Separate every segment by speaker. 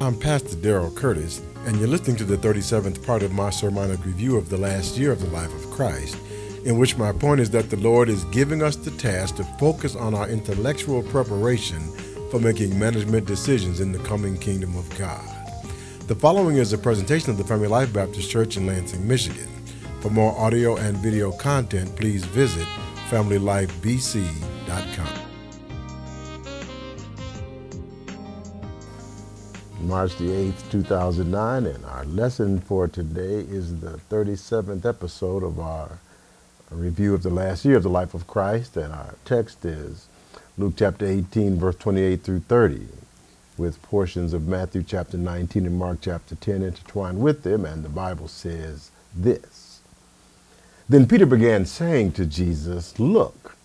Speaker 1: I'm Pastor Daryl Curtis, and you're listening to the 37th part of my sermonic review of the last year of the life of Christ, in which my point is that the Lord is giving us the task to focus on our intellectual preparation for making management decisions in the coming kingdom of God. The following is a presentation of the Family Life Baptist Church in Lansing, Michigan. For more audio and video content, please visit FamilyLifeBC.com. March the 8th, 2009, and our lesson for today is the 37th episode of our review of the last year of the life of Christ, and our text is Luke chapter 18, verse 28 through 30, with portions of Matthew chapter 19 and Mark chapter 10 intertwined with them, and the Bible says this. Then Peter began saying to Jesus, Look,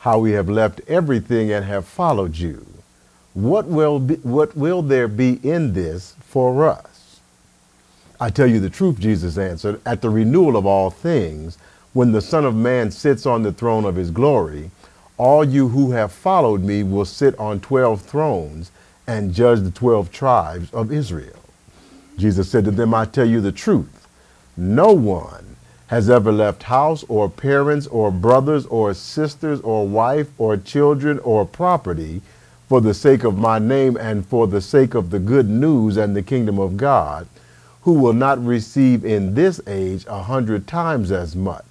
Speaker 1: how we have left everything and have followed you. What will, be, what will there be in this for us? I tell you the truth, Jesus answered, at the renewal of all things, when the Son of Man sits on the throne of his glory, all you who have followed me will sit on 12 thrones and judge the 12 tribes of Israel. Jesus said to them, I tell you the truth. No one has ever left house or parents or brothers or sisters or wife or children or property for the sake of my name and for the sake of the good news and the kingdom of God, who will not receive in this age a hundred times as much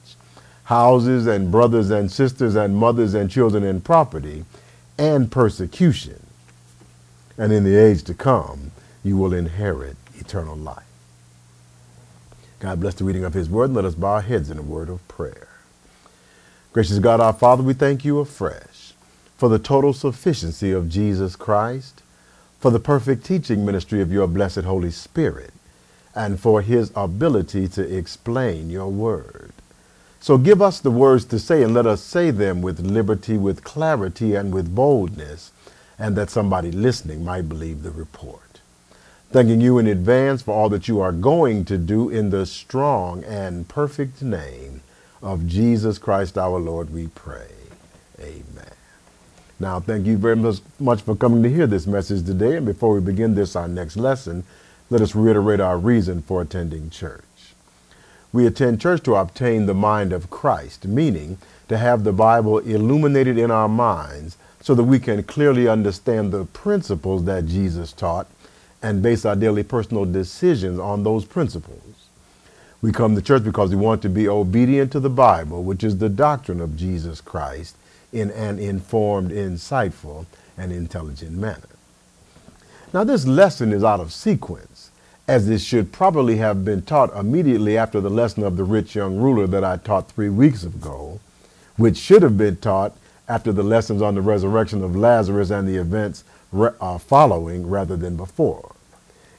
Speaker 1: houses and brothers and sisters and mothers and children and property and persecution. And in the age to come, you will inherit eternal life. God bless the reading of his word. Let us bow our heads in a word of prayer. Gracious God, our Father, we thank you afresh for the total sufficiency of Jesus Christ, for the perfect teaching ministry of your blessed Holy Spirit, and for his ability to explain your word. So give us the words to say and let us say them with liberty, with clarity, and with boldness, and that somebody listening might believe the report. Thanking you in advance for all that you are going to do in the strong and perfect name of Jesus Christ our Lord, we pray. Amen. Now, thank you very much for coming to hear this message today. And before we begin this, our next lesson, let us reiterate our reason for attending church. We attend church to obtain the mind of Christ, meaning to have the Bible illuminated in our minds so that we can clearly understand the principles that Jesus taught and base our daily personal decisions on those principles. We come to church because we want to be obedient to the Bible, which is the doctrine of Jesus Christ, in an informed, insightful, and intelligent manner. Now, this lesson is out of sequence, as it should probably have been taught immediately after the lesson of the rich young ruler that I taught three weeks ago, which should have been taught after the lessons on the resurrection of Lazarus and the events uh, following rather than before.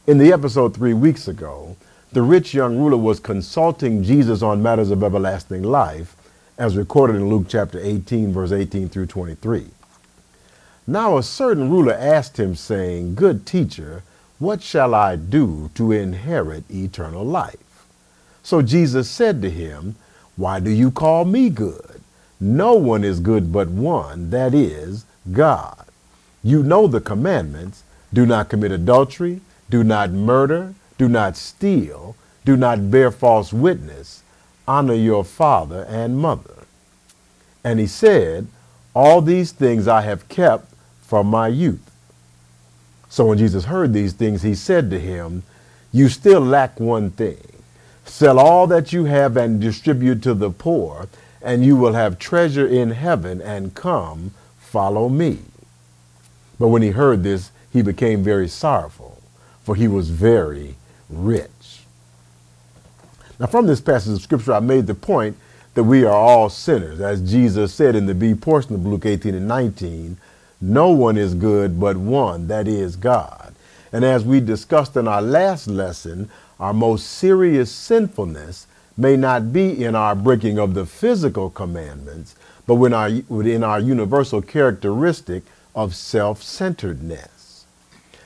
Speaker 1: In the episode three weeks ago, the rich young ruler was consulting Jesus on matters of everlasting life as recorded in Luke chapter 18, verse 18 through 23. Now a certain ruler asked him, saying, Good teacher, what shall I do to inherit eternal life? So Jesus said to him, Why do you call me good? No one is good but one, that is, God. You know the commandments do not commit adultery, do not murder, do not steal, do not bear false witness honor your father and mother. And he said, All these things I have kept from my youth. So when Jesus heard these things, he said to him, You still lack one thing. Sell all that you have and distribute to the poor, and you will have treasure in heaven, and come, follow me. But when he heard this, he became very sorrowful, for he was very rich. Now, from this passage of scripture, I made the point that we are all sinners. As Jesus said in the B portion of Luke 18 and 19, no one is good but one, that is God. And as we discussed in our last lesson, our most serious sinfulness may not be in our breaking of the physical commandments, but in our, within our universal characteristic of self centeredness.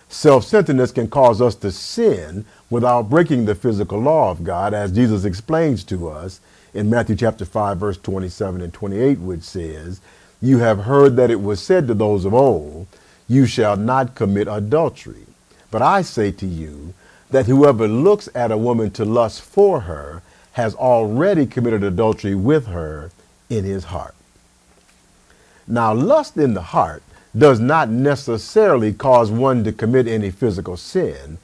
Speaker 1: Self centeredness can cause us to sin without breaking the physical law of God, as Jesus explains to us in Matthew chapter 5, verse 27 and 28, which says, You have heard that it was said to those of old, You shall not commit adultery. But I say to you that whoever looks at a woman to lust for her has already committed adultery with her in his heart. Now, lust in the heart does not necessarily cause one to commit any physical sin,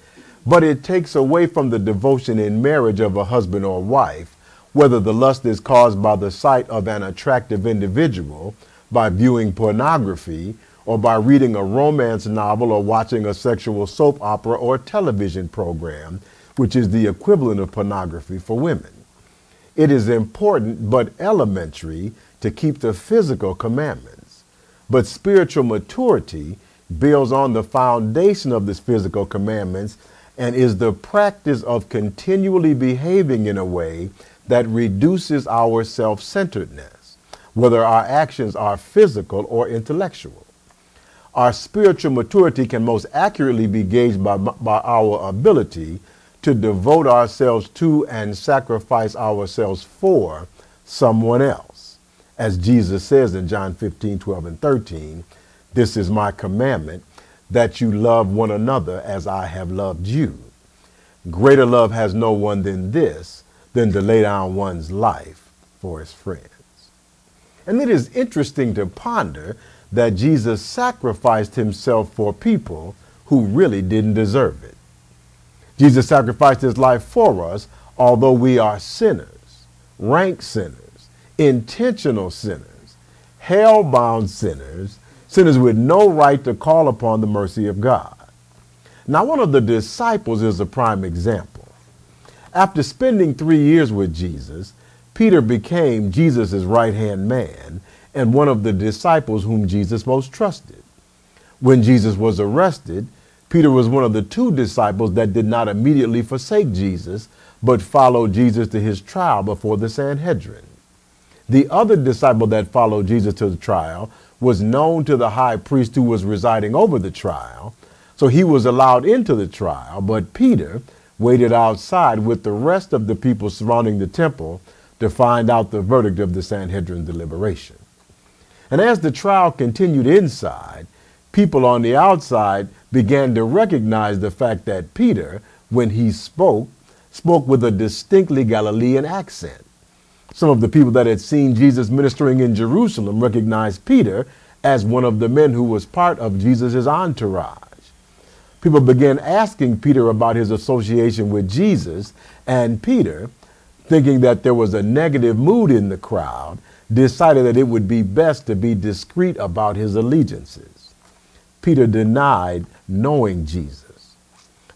Speaker 1: but it takes away from the devotion in marriage of a husband or wife, whether the lust is caused by the sight of an attractive individual, by viewing pornography, or by reading a romance novel or watching a sexual soap opera or television program, which is the equivalent of pornography for women. It is important but elementary to keep the physical commandments. But spiritual maturity builds on the foundation of these physical commandments and is the practice of continually behaving in a way that reduces our self centeredness, whether our actions are physical or intellectual. Our spiritual maturity can most accurately be gauged by, by our ability to devote ourselves to and sacrifice ourselves for someone else. As Jesus says in John 15, 12, and 13, this is my commandment that you love one another as I have loved you. Greater love has no one than this, than to lay down one's life for his friends. And it is interesting to ponder that Jesus sacrificed himself for people who really didn't deserve it. Jesus sacrificed his life for us, although we are sinners, rank sinners, intentional sinners, hell bound sinners, sinners with no right to call upon the mercy of God. Now, one of the disciples is a prime example. After spending three years with Jesus, Peter became Jesus' right hand man and one of the disciples whom Jesus most trusted. When Jesus was arrested, Peter was one of the two disciples that did not immediately forsake Jesus, but followed Jesus to his trial before the Sanhedrin. The other disciple that followed Jesus to the trial was known to the high priest who was residing over the trial, so he was allowed into the trial, but Peter waited outside with the rest of the people surrounding the temple to find out the verdict of the Sanhedrin deliberation. And as the trial continued inside, people on the outside began to recognize the fact that Peter, when he spoke, spoke with a distinctly Galilean accent. Some of the people that had seen Jesus ministering in Jerusalem recognized Peter as one of the men who was part of Jesus' entourage. People began asking Peter about his association with Jesus, and Peter, thinking that there was a negative mood in the crowd, decided that it would be best to be discreet about his allegiances. Peter denied knowing Jesus.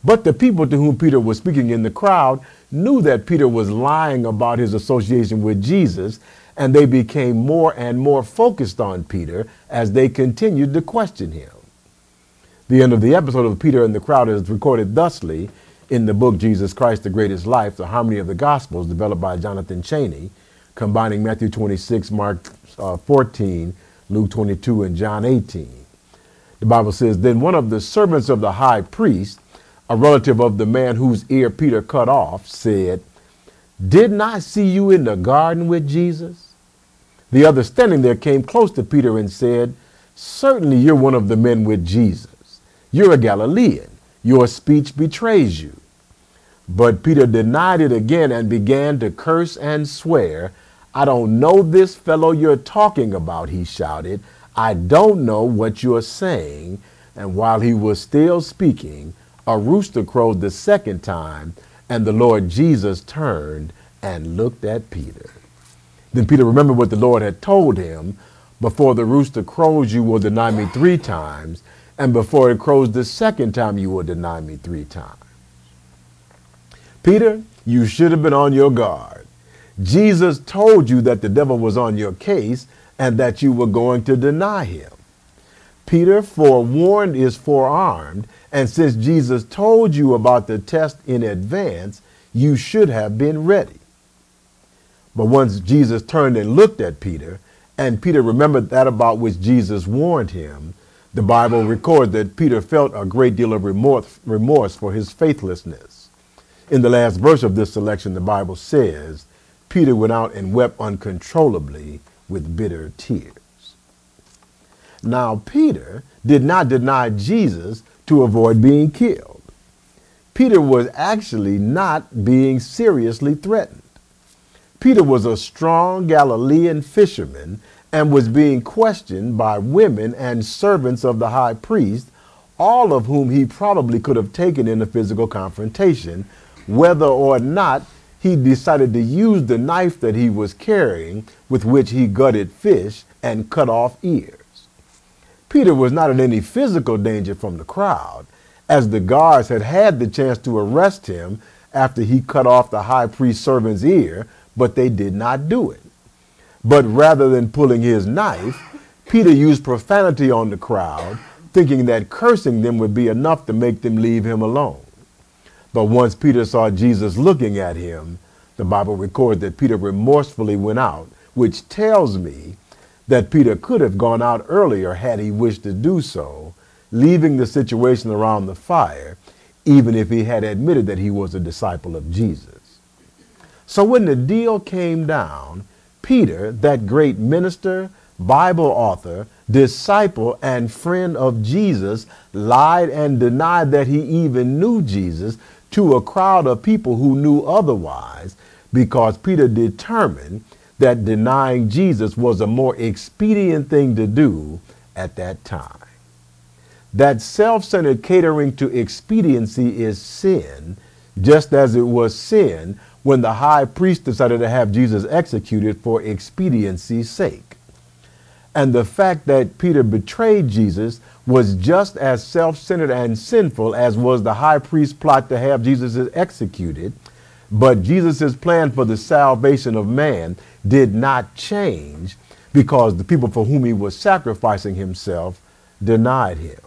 Speaker 1: But the people to whom Peter was speaking in the crowd knew that Peter was lying about his association with Jesus, and they became more and more focused on Peter as they continued to question him. The end of the episode of Peter and the crowd is recorded thusly in the book Jesus Christ, the Greatest Life, the Harmony of the Gospels, developed by Jonathan Chaney, combining Matthew 26, Mark uh, 14, Luke 22, and John 18. The Bible says, Then one of the servants of the high priest, a relative of the man whose ear Peter cut off, said, Didn't I see you in the garden with Jesus? The other standing there came close to Peter and said, Certainly you're one of the men with Jesus. You're a Galilean. Your speech betrays you. But Peter denied it again and began to curse and swear. I don't know this fellow you're talking about, he shouted. I don't know what you're saying. And while he was still speaking, a rooster crowed the second time, and the Lord Jesus turned and looked at Peter. Then Peter remembered what the Lord had told him Before the rooster crows, you will deny me three times, and before it crows the second time, you will deny me three times. Peter, you should have been on your guard. Jesus told you that the devil was on your case, and that you were going to deny him. Peter, forewarned is forearmed, and since Jesus told you about the test in advance, you should have been ready. But once Jesus turned and looked at Peter, and Peter remembered that about which Jesus warned him, the Bible records that Peter felt a great deal of remorse, remorse for his faithlessness. In the last verse of this selection, the Bible says, Peter went out and wept uncontrollably with bitter tears. Now, Peter did not deny Jesus to avoid being killed. Peter was actually not being seriously threatened. Peter was a strong Galilean fisherman and was being questioned by women and servants of the high priest, all of whom he probably could have taken in a physical confrontation, whether or not he decided to use the knife that he was carrying with which he gutted fish and cut off ears. Peter was not in any physical danger from the crowd, as the guards had had the chance to arrest him after he cut off the high priest's servant's ear, but they did not do it. But rather than pulling his knife, Peter used profanity on the crowd, thinking that cursing them would be enough to make them leave him alone. But once Peter saw Jesus looking at him, the Bible records that Peter remorsefully went out, which tells me that Peter could have gone out earlier had he wished to do so, leaving the situation around the fire, even if he had admitted that he was a disciple of Jesus. So when the deal came down, Peter, that great minister, Bible author, disciple, and friend of Jesus, lied and denied that he even knew Jesus to a crowd of people who knew otherwise because Peter determined that denying Jesus was a more expedient thing to do at that time. That self centered catering to expediency is sin, just as it was sin when the high priest decided to have Jesus executed for expediency's sake. And the fact that Peter betrayed Jesus was just as self centered and sinful as was the high priest's plot to have Jesus executed. But Jesus' plan for the salvation of man did not change because the people for whom he was sacrificing himself denied him.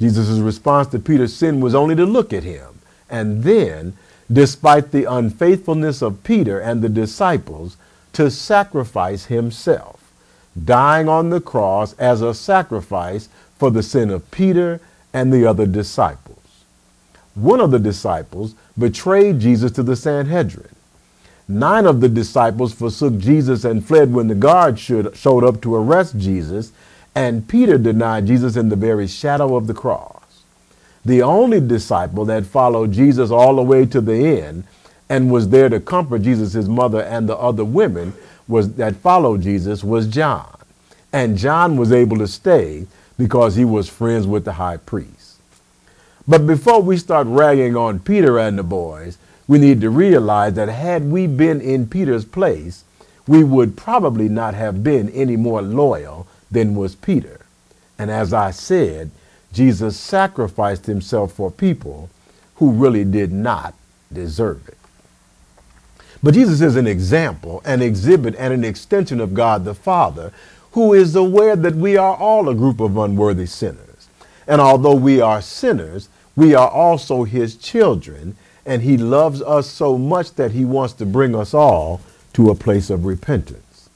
Speaker 1: Jesus' response to Peter's sin was only to look at him. And then, despite the unfaithfulness of Peter and the disciples, to sacrifice himself, dying on the cross as a sacrifice for the sin of Peter and the other disciples. One of the disciples betrayed Jesus to the Sanhedrin. Nine of the disciples forsook Jesus and fled when the guards showed up to arrest Jesus, and Peter denied Jesus in the very shadow of the cross. The only disciple that followed Jesus all the way to the end and was there to comfort Jesus, his mother, and the other women was that followed Jesus was John. And John was able to stay because he was friends with the high priest. But before we start ragging on Peter and the boys, we need to realize that had we been in Peter's place, we would probably not have been any more loyal than was Peter. And as I said, Jesus sacrificed himself for people who really did not deserve it. But Jesus is an example, an exhibit, and an extension of God the Father, who is aware that we are all a group of unworthy sinners. And although we are sinners, we are also his children, and he loves us so much that he wants to bring us all to a place of repentance.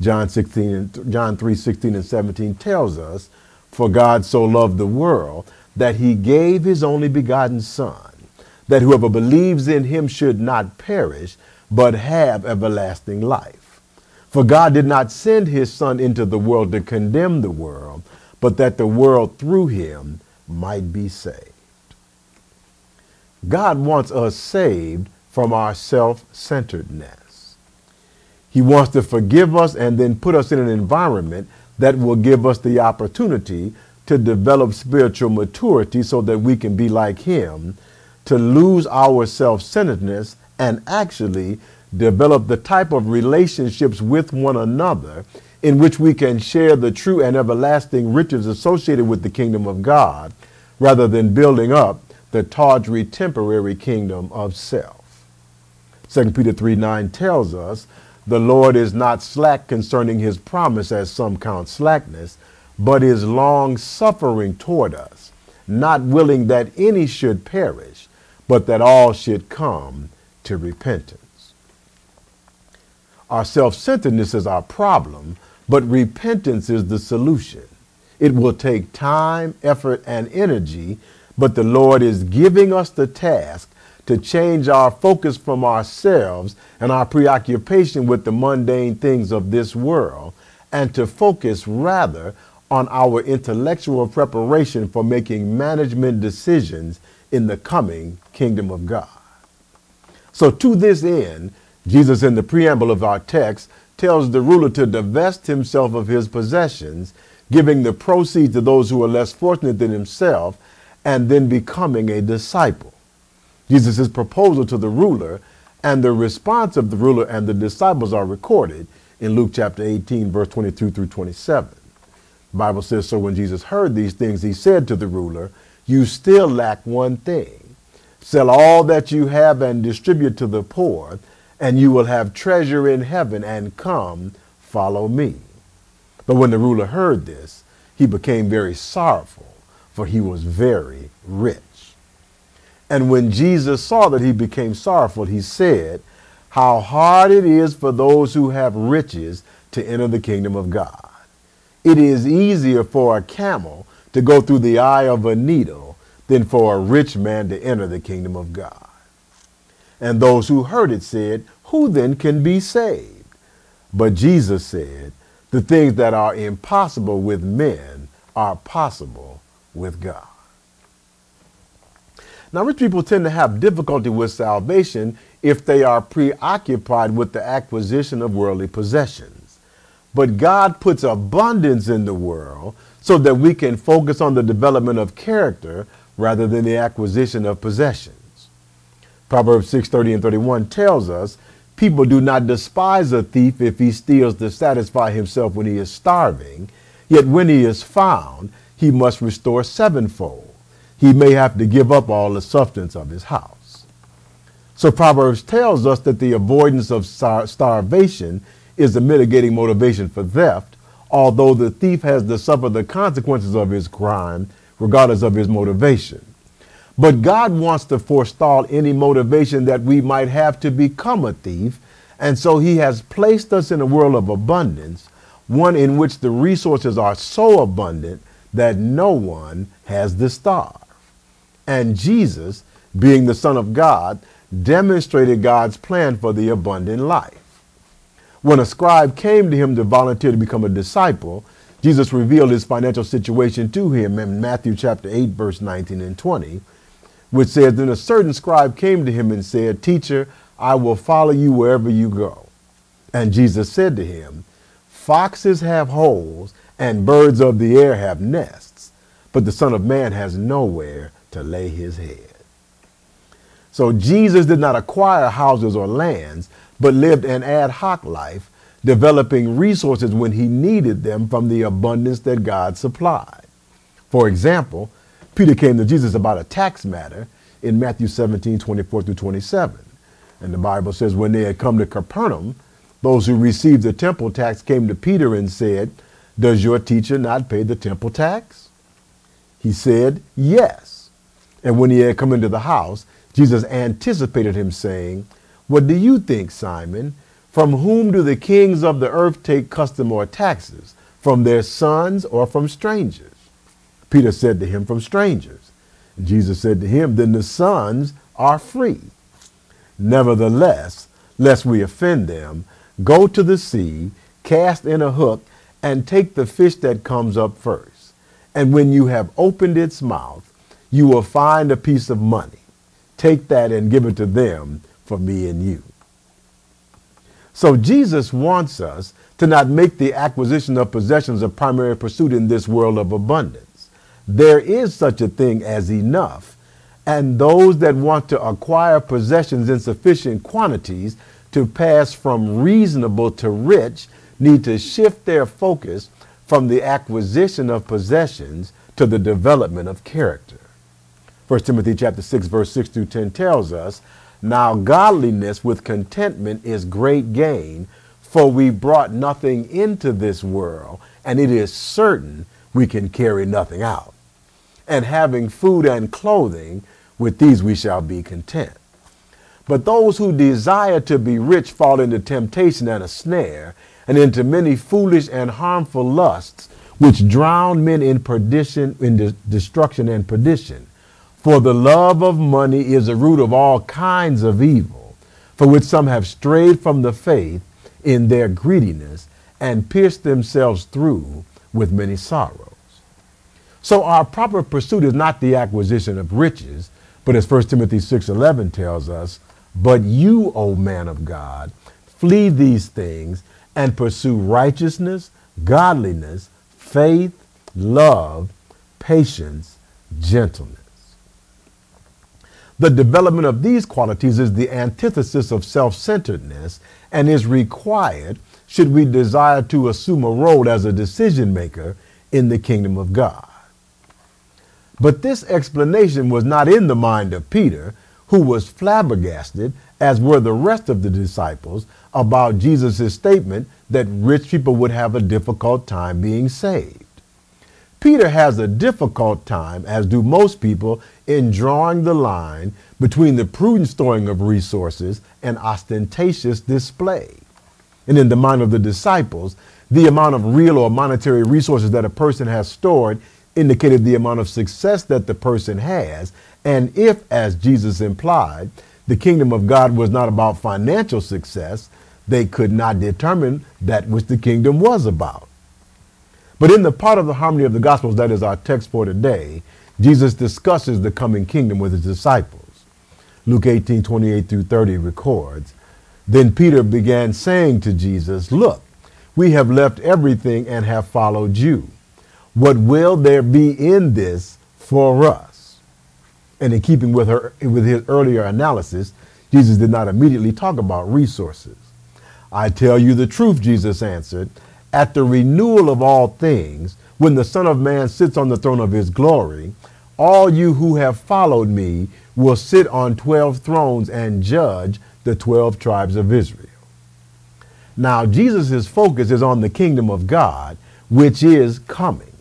Speaker 1: John 16 John 3, 16 and 17 tells us, For God so loved the world that he gave his only begotten Son, that whoever believes in him should not perish, but have everlasting life. For God did not send his Son into the world to condemn the world, but that the world through him might be saved. God wants us saved from our self centeredness. He wants to forgive us and then put us in an environment that will give us the opportunity to develop spiritual maturity so that we can be like Him, to lose our self centeredness and actually develop the type of relationships with one another in which we can share the true and everlasting riches associated with the kingdom of God rather than building up the tawdry temporary kingdom of self. 2 Peter 3 9 tells us the Lord is not slack concerning his promise, as some count slackness, but is long suffering toward us, not willing that any should perish, but that all should come to repentance. Our self centeredness is our problem, but repentance is the solution. It will take time, effort, and energy, but the Lord is giving us the task to change our focus from ourselves and our preoccupation with the mundane things of this world and to focus rather on our intellectual preparation for making management decisions in the coming kingdom of God. So, to this end, Jesus, in the preamble of our text, tells the ruler to divest himself of his possessions, giving the proceeds to those who are less fortunate than himself, and then becoming a disciple. Jesus' proposal to the ruler and the response of the ruler and the disciples are recorded in Luke chapter 18, verse 22 through 27. The Bible says, So when Jesus heard these things, he said to the ruler, You still lack one thing. Sell all that you have and distribute to the poor, and you will have treasure in heaven, and come, follow me. But when the ruler heard this, he became very sorrowful, for he was very rich. And when Jesus saw that he became sorrowful, he said, How hard it is for those who have riches to enter the kingdom of God. It is easier for a camel to go through the eye of a needle than for a rich man to enter the kingdom of God. And those who heard it said, Who then can be saved? But Jesus said, The things that are impossible with men are possible with God. Now, rich people tend to have difficulty with salvation if they are preoccupied with the acquisition of worldly possessions. But God puts abundance in the world so that we can focus on the development of character rather than the acquisition of possessions. Proverbs 6:30 and 31 tells us, people do not despise a thief if he steals to satisfy himself when he is starving, yet when he is found, he must restore sevenfold he may have to give up all the substance of his house. So Proverbs tells us that the avoidance of star- starvation is a mitigating motivation for theft, although the thief has to suffer the consequences of his crime regardless of his motivation. But God wants to forestall any motivation that we might have to become a thief, and so he has placed us in a world of abundance, one in which the resources are so abundant that no one has to starve. And Jesus, being the Son of God, demonstrated God's plan for the abundant life. When a scribe came to him to volunteer to become a disciple, Jesus revealed his financial situation to him in Matthew chapter 8, verse 19 and 20, which says, Then a certain scribe came to him and said, Teacher, I will follow you wherever you go. And Jesus said to him, Foxes have holes, and birds of the air have nests, but the Son of Man has nowhere to lay his head. So Jesus did not acquire houses or lands, but lived an ad hoc life, developing resources when he needed them from the abundance that God supplied. For example, Peter came to Jesus about a tax matter in Matthew 17, 24 through 27. And the Bible says, when they had come to Capernaum, those who received the temple tax came to Peter and said, Does your teacher not pay the temple tax? He said, Yes. And when he had come into the house, Jesus anticipated him, saying, What do you think, Simon? From whom do the kings of the earth take custom or taxes? From their sons or from strangers? Peter said to him, From strangers. Jesus said to him, Then the sons are free. Nevertheless, lest we offend them, go to the sea, cast in a hook, and take the fish that comes up first. And when you have opened its mouth, you will find a piece of money. Take that and give it to them for me and you. So Jesus wants us to not make the acquisition of possessions a primary pursuit in this world of abundance. There is such a thing as enough, and those that want to acquire possessions in sufficient quantities to pass from reasonable to rich need to shift their focus from the acquisition of possessions to the development of character. 1 Timothy chapter 6 verse 6 through 10 tells us, Now godliness with contentment is great gain, for we brought nothing into this world, and it is certain we can carry nothing out. And having food and clothing, with these we shall be content. But those who desire to be rich fall into temptation and a snare, and into many foolish and harmful lusts, which drown men in perdition, in de- destruction and perdition. For the love of money is the root of all kinds of evil, for which some have strayed from the faith in their greediness and pierced themselves through with many sorrows. So our proper pursuit is not the acquisition of riches, but as 1 Timothy 6:11 tells us, "But you, O man of God, flee these things and pursue righteousness, godliness, faith, love, patience, gentleness." The development of these qualities is the antithesis of self-centeredness and is required should we desire to assume a role as a decision maker in the kingdom of God. But this explanation was not in the mind of Peter, who was flabbergasted, as were the rest of the disciples, about Jesus' statement that rich people would have a difficult time being saved. Peter has a difficult time, as do most people, in drawing the line between the prudent storing of resources and ostentatious display. And in the mind of the disciples, the amount of real or monetary resources that a person has stored indicated the amount of success that the person has. And if, as Jesus implied, the kingdom of God was not about financial success, they could not determine that which the kingdom was about. But in the part of the harmony of the Gospels that is our text for today, Jesus discusses the coming kingdom with his disciples. Luke 18, 28 through 30 records, Then Peter began saying to Jesus, Look, we have left everything and have followed you. What will there be in this for us? And in keeping with, her, with his earlier analysis, Jesus did not immediately talk about resources. I tell you the truth, Jesus answered. At the renewal of all things, when the Son of Man sits on the throne of his glory, all you who have followed me will sit on 12 thrones and judge the 12 tribes of Israel. Now, Jesus' focus is on the kingdom of God, which is coming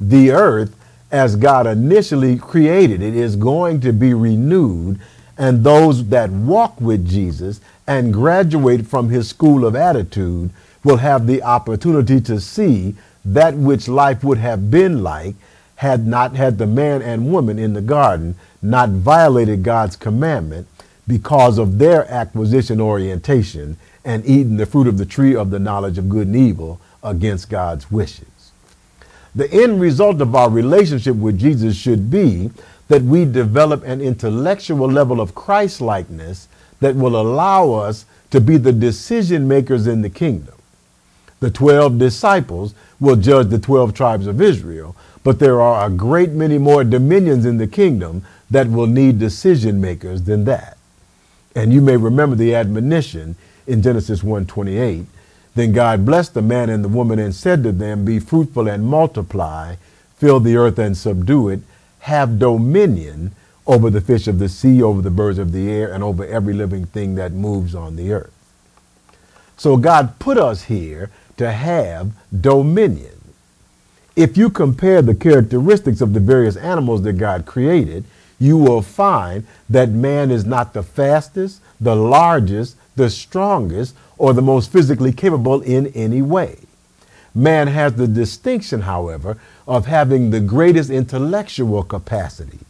Speaker 1: the earth as God initially created it is going to be renewed, and those that walk with Jesus and graduate from his school of attitude will have the opportunity to see that which life would have been like had not had the man and woman in the garden not violated God's commandment because of their acquisition orientation and eaten the fruit of the tree of the knowledge of good and evil against God's wishes. The end result of our relationship with Jesus should be that we develop an intellectual level of Christ likeness that will allow us to be the decision makers in the kingdom. The 12 disciples will judge the 12 tribes of Israel, but there are a great many more dominions in the kingdom that will need decision makers than that. And you may remember the admonition in Genesis 1:28 then God blessed the man and the woman and said to them, Be fruitful and multiply, fill the earth and subdue it, have dominion over the fish of the sea, over the birds of the air, and over every living thing that moves on the earth. So God put us here to have dominion. If you compare the characteristics of the various animals that God created, you will find that man is not the fastest, the largest, the strongest, or the most physically capable in any way. Man has the distinction, however, of having the greatest intellectual capacity.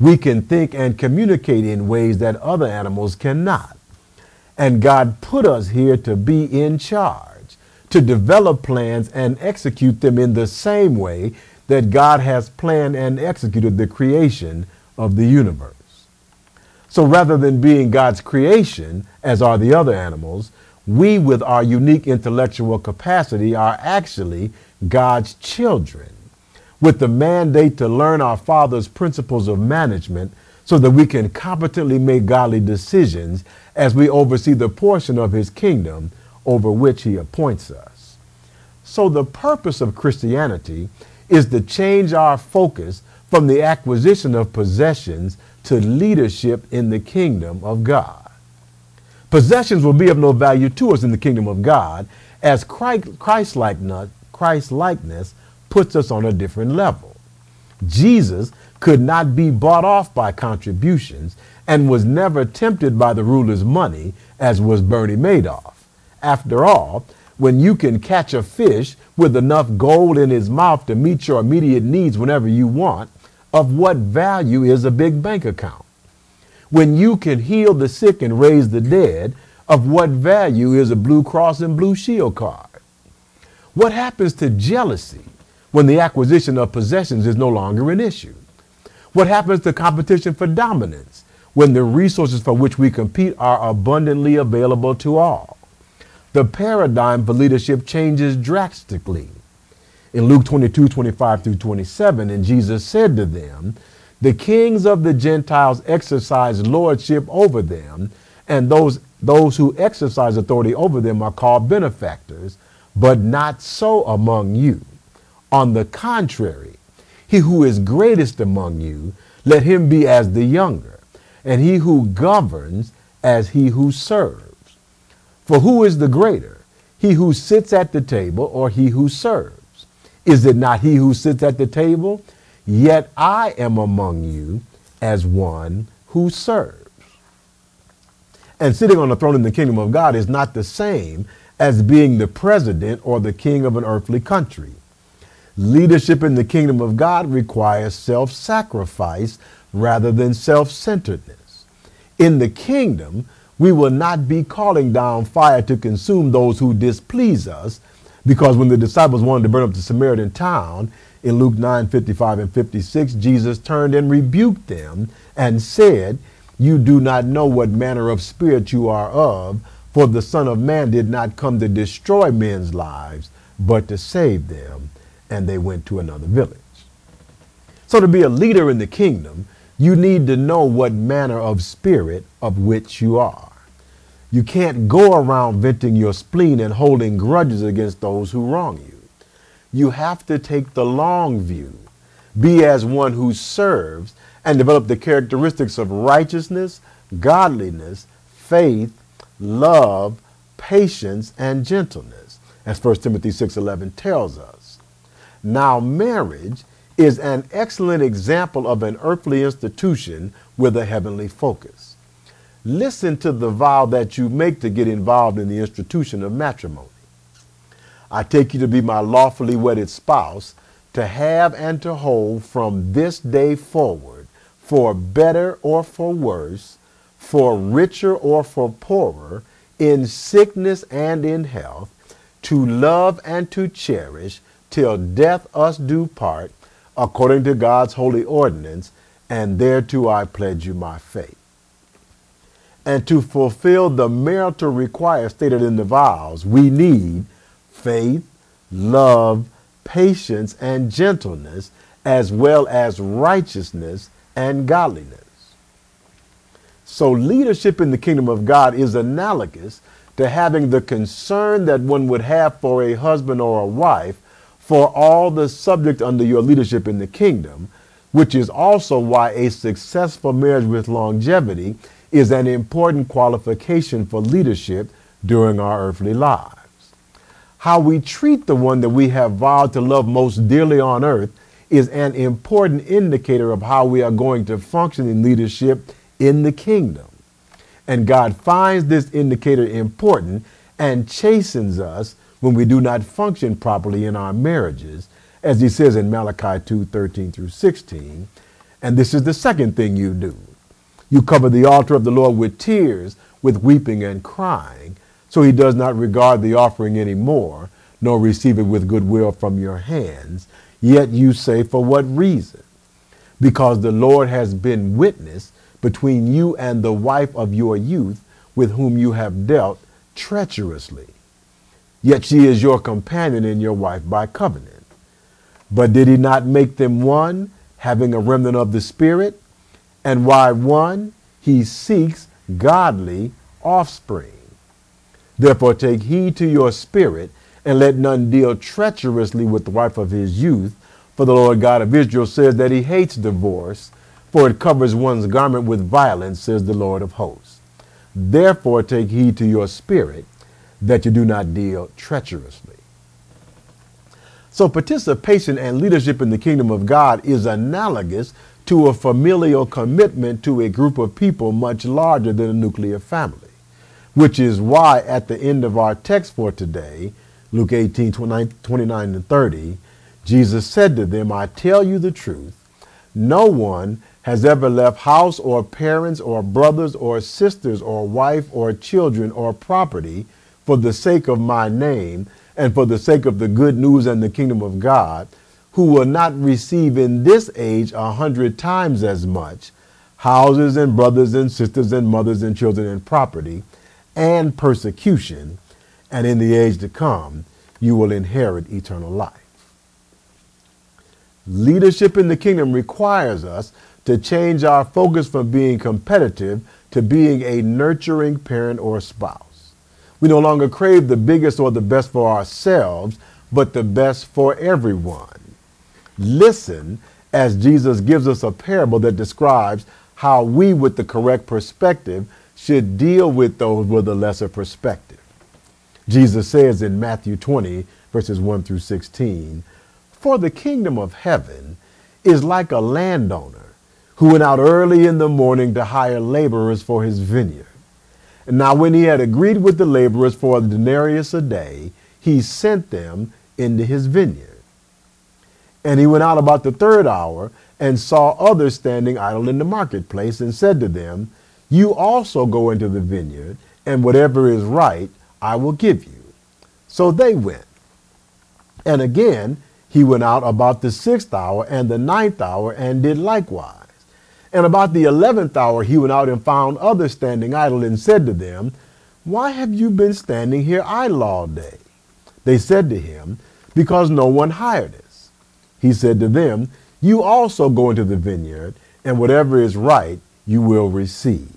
Speaker 1: We can think and communicate in ways that other animals cannot. And God put us here to be in charge, to develop plans and execute them in the same way that God has planned and executed the creation of the universe. So rather than being God's creation, as are the other animals, we, with our unique intellectual capacity, are actually God's children, with the mandate to learn our Father's principles of management so that we can competently make godly decisions as we oversee the portion of His kingdom over which He appoints us. So, the purpose of Christianity is to change our focus from the acquisition of possessions to leadership in the kingdom of God. Possessions will be of no value to us in the kingdom of God as Christ likeness puts us on a different level. Jesus could not be bought off by contributions and was never tempted by the ruler's money as was Bernie Madoff. After all, when you can catch a fish with enough gold in his mouth to meet your immediate needs whenever you want, of what value is a big bank account? When you can heal the sick and raise the dead, of what value is a Blue Cross and Blue Shield card? What happens to jealousy when the acquisition of possessions is no longer an issue? What happens to competition for dominance when the resources for which we compete are abundantly available to all? The paradigm for leadership changes drastically. In Luke 22, 25 through 27, and Jesus said to them, The kings of the Gentiles exercise lordship over them, and those, those who exercise authority over them are called benefactors, but not so among you. On the contrary, he who is greatest among you, let him be as the younger, and he who governs as he who serves. For who is the greater, he who sits at the table or he who serves? Is it not he who sits at the table? Yet I am among you as one who serves. And sitting on the throne in the kingdom of God is not the same as being the president or the king of an earthly country. Leadership in the kingdom of God requires self sacrifice rather than self centeredness. In the kingdom, we will not be calling down fire to consume those who displease us, because when the disciples wanted to burn up the Samaritan town, in Luke 9 55 and 56, Jesus turned and rebuked them and said, You do not know what manner of spirit you are of, for the Son of Man did not come to destroy men's lives, but to save them. And they went to another village. So, to be a leader in the kingdom, you need to know what manner of spirit of which you are. You can't go around venting your spleen and holding grudges against those who wrong you. You have to take the long view, be as one who serves, and develop the characteristics of righteousness, godliness, faith, love, patience, and gentleness, as 1 Timothy 6:11 tells us. Now, marriage is an excellent example of an earthly institution with a heavenly focus. Listen to the vow that you make to get involved in the institution of matrimony. I take you to be my lawfully wedded spouse, to have and to hold from this day forward, for better or for worse, for richer or for poorer, in sickness and in health, to love and to cherish, till death us do part, according to God's holy ordinance, and thereto I pledge you my faith. And to fulfill the marital requirements stated in the vows, we need faith, love, patience, and gentleness, as well as righteousness and godliness. So, leadership in the kingdom of God is analogous to having the concern that one would have for a husband or a wife for all the subject under your leadership in the kingdom, which is also why a successful marriage with longevity is an important qualification for leadership during our earthly lives. How we treat the one that we have vowed to love most dearly on earth is an important indicator of how we are going to function in leadership in the kingdom. And God finds this indicator important and chastens us when we do not function properly in our marriages, as he says in Malachi 2 13 through 16. And this is the second thing you do you cover the altar of the Lord with tears, with weeping and crying, so he does not regard the offering any more, nor receive it with goodwill from your hands. Yet you say, For what reason? Because the Lord has been witness between you and the wife of your youth, with whom you have dealt treacherously. Yet she is your companion and your wife by covenant. But did he not make them one, having a remnant of the Spirit? And why one? He seeks godly offspring. Therefore, take heed to your spirit, and let none deal treacherously with the wife of his youth. For the Lord God of Israel says that he hates divorce, for it covers one's garment with violence, says the Lord of hosts. Therefore, take heed to your spirit, that you do not deal treacherously. So, participation and leadership in the kingdom of God is analogous to a familial commitment to a group of people much larger than a nuclear family, which is why at the end of our text for today, Luke 18 29 and 30, Jesus said to them, I tell you the truth, no one has ever left house or parents or brothers or sisters or wife or children or property for the sake of my name and for the sake of the good news and the kingdom of God who will not receive in this age a hundred times as much houses and brothers and sisters and mothers and children and property and persecution, and in the age to come you will inherit eternal life. Leadership in the kingdom requires us to change our focus from being competitive to being a nurturing parent or spouse. We no longer crave the biggest or the best for ourselves, but the best for everyone. Listen as Jesus gives us a parable that describes how we, with the correct perspective, should deal with those with a lesser perspective. Jesus says in Matthew 20, verses 1 through 16, For the kingdom of heaven is like a landowner who went out early in the morning to hire laborers for his vineyard. Now, when he had agreed with the laborers for a denarius a day, he sent them into his vineyard. And he went out about the third hour and saw others standing idle in the marketplace and said to them, You also go into the vineyard, and whatever is right I will give you. So they went. And again he went out about the sixth hour and the ninth hour and did likewise. And about the eleventh hour he went out and found others standing idle and said to them, Why have you been standing here idle all day? They said to him, Because no one hired us. He said to them, you also go into the vineyard, and whatever is right you will receive.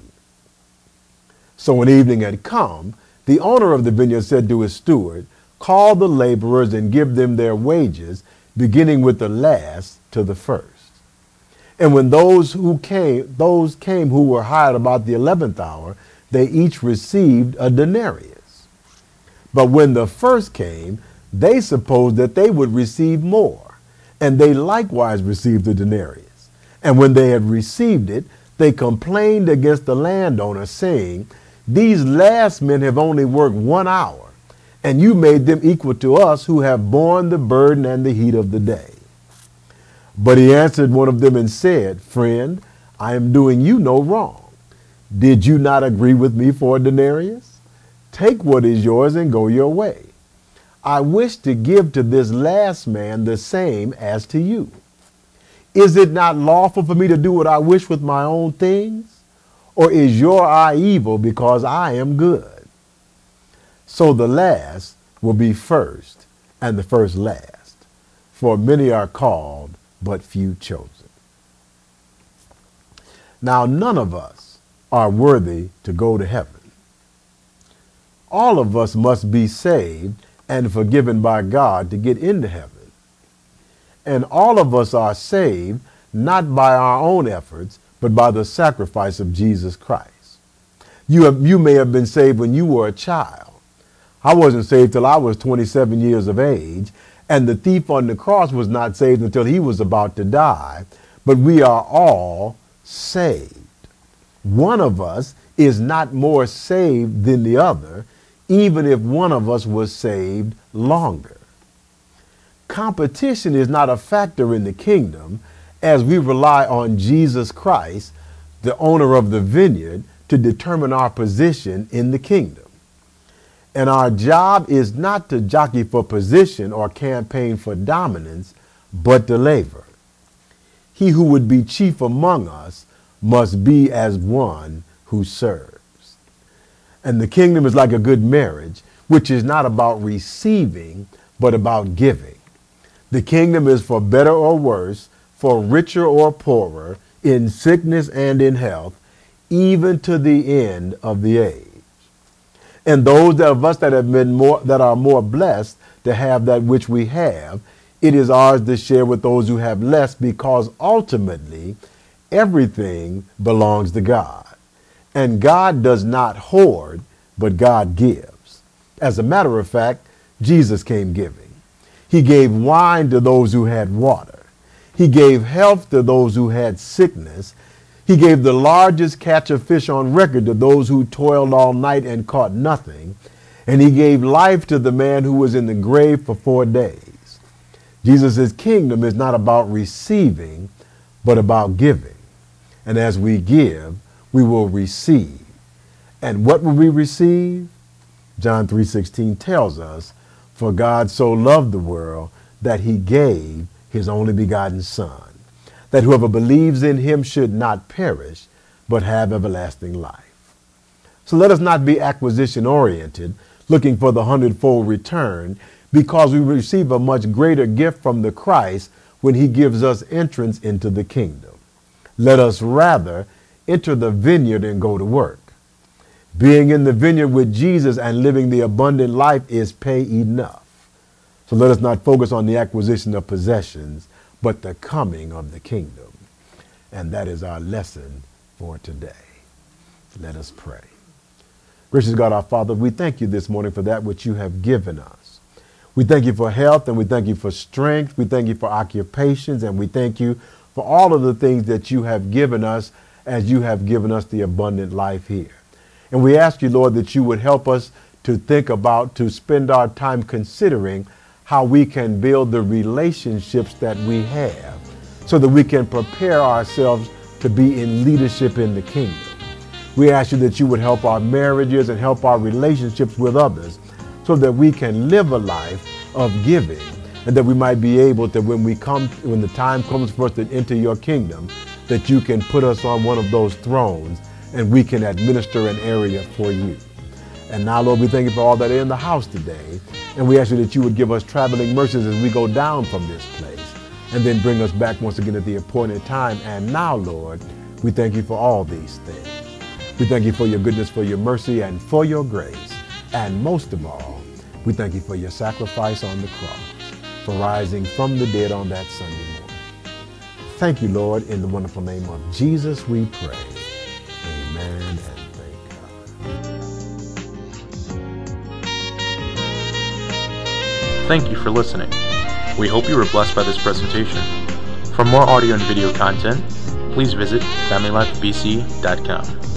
Speaker 1: So when evening had come, the owner of the vineyard said to his steward, Call the laborers and give them their wages, beginning with the last to the first. And when those who came, those came who were hired about the eleventh hour, they each received a denarius. But when the first came, they supposed that they would receive more and they likewise received the denarius. And when they had received it, they complained against the landowner, saying, These last men have only worked one hour, and you made them equal to us who have borne the burden and the heat of the day. But he answered one of them and said, Friend, I am doing you no wrong. Did you not agree with me for a denarius? Take what is yours and go your way. I wish to give to this last man the same as to you. Is it not lawful for me to do what I wish with my own things? Or is your eye evil because I am good? So the last will be first, and the first last. For many are called, but few chosen. Now, none of us are worthy to go to heaven. All of us must be saved and forgiven by God to get into heaven. And all of us are saved not by our own efforts, but by the sacrifice of Jesus Christ. You, have, you may have been saved when you were a child. I wasn't saved till I was 27 years of age, and the thief on the cross was not saved until he was about to die. But we are all saved. One of us is not more saved than the other, even if one of us was saved longer. Competition is not a factor in the kingdom as we rely on Jesus Christ, the owner of the vineyard, to determine our position in the kingdom. And our job is not to jockey for position or campaign for dominance, but to labor. He who would be chief among us must be as one who serves. And the kingdom is like a good marriage, which is not about receiving, but about giving. The kingdom is for better or worse, for richer or poorer, in sickness and in health, even to the end of the age. And those of us that have been more that are more blessed to have that which we have, it is ours to share with those who have less because ultimately everything belongs to God. And God does not hoard, but God gives. As a matter of fact, Jesus came giving. He gave wine to those who had water. He gave health to those who had sickness. He gave the largest catch of fish on record to those who toiled all night and caught nothing. And he gave life to the man who was in the grave for four days. Jesus' kingdom is not about receiving, but about giving. And as we give, we will receive. And what will we receive? John 3:16 tells us, "For God so loved the world that he gave his only begotten Son, that whoever believes in him should not perish, but have everlasting life. So let us not be acquisition oriented, looking for the hundredfold return, because we receive a much greater gift from the Christ when he gives us entrance into the kingdom. Let us rather enter the vineyard and go to work. Being in the vineyard with Jesus and living the abundant life is pay enough. So let us not focus on the acquisition of possessions, but the coming of the kingdom. And that is our lesson for today. Let us pray. Gracious God, our Father, we thank you this morning for that which you have given us. We thank you for health and we thank you for strength. We thank you for occupations and we thank you for all of the things that you have given us as you have given us the abundant life here. And we ask you, Lord, that you would help us to think about, to spend our time considering how we can build the relationships that we have so that we can prepare ourselves to be in leadership in the kingdom. We ask you that you would help our marriages and help our relationships with others so that we can live a life of giving and that we might be able to, when we come, when the time comes for us to enter your kingdom, that you can put us on one of those thrones and we can administer an area for you. And now, Lord, we thank you for all that are in the house today. And we ask you that you would give us traveling mercies as we go down from this place and then bring us back once again at the appointed time. And now, Lord, we thank you for all these things. We thank you for your goodness, for your mercy, and for your grace. And most of all, we thank you for your sacrifice on the cross, for rising from the dead on that Sunday morning. Thank you, Lord. In the wonderful name of Jesus, we pray.
Speaker 2: Thank you for listening. We hope you were blessed by this presentation. For more audio and video content, please visit FamilyLifeBC.com.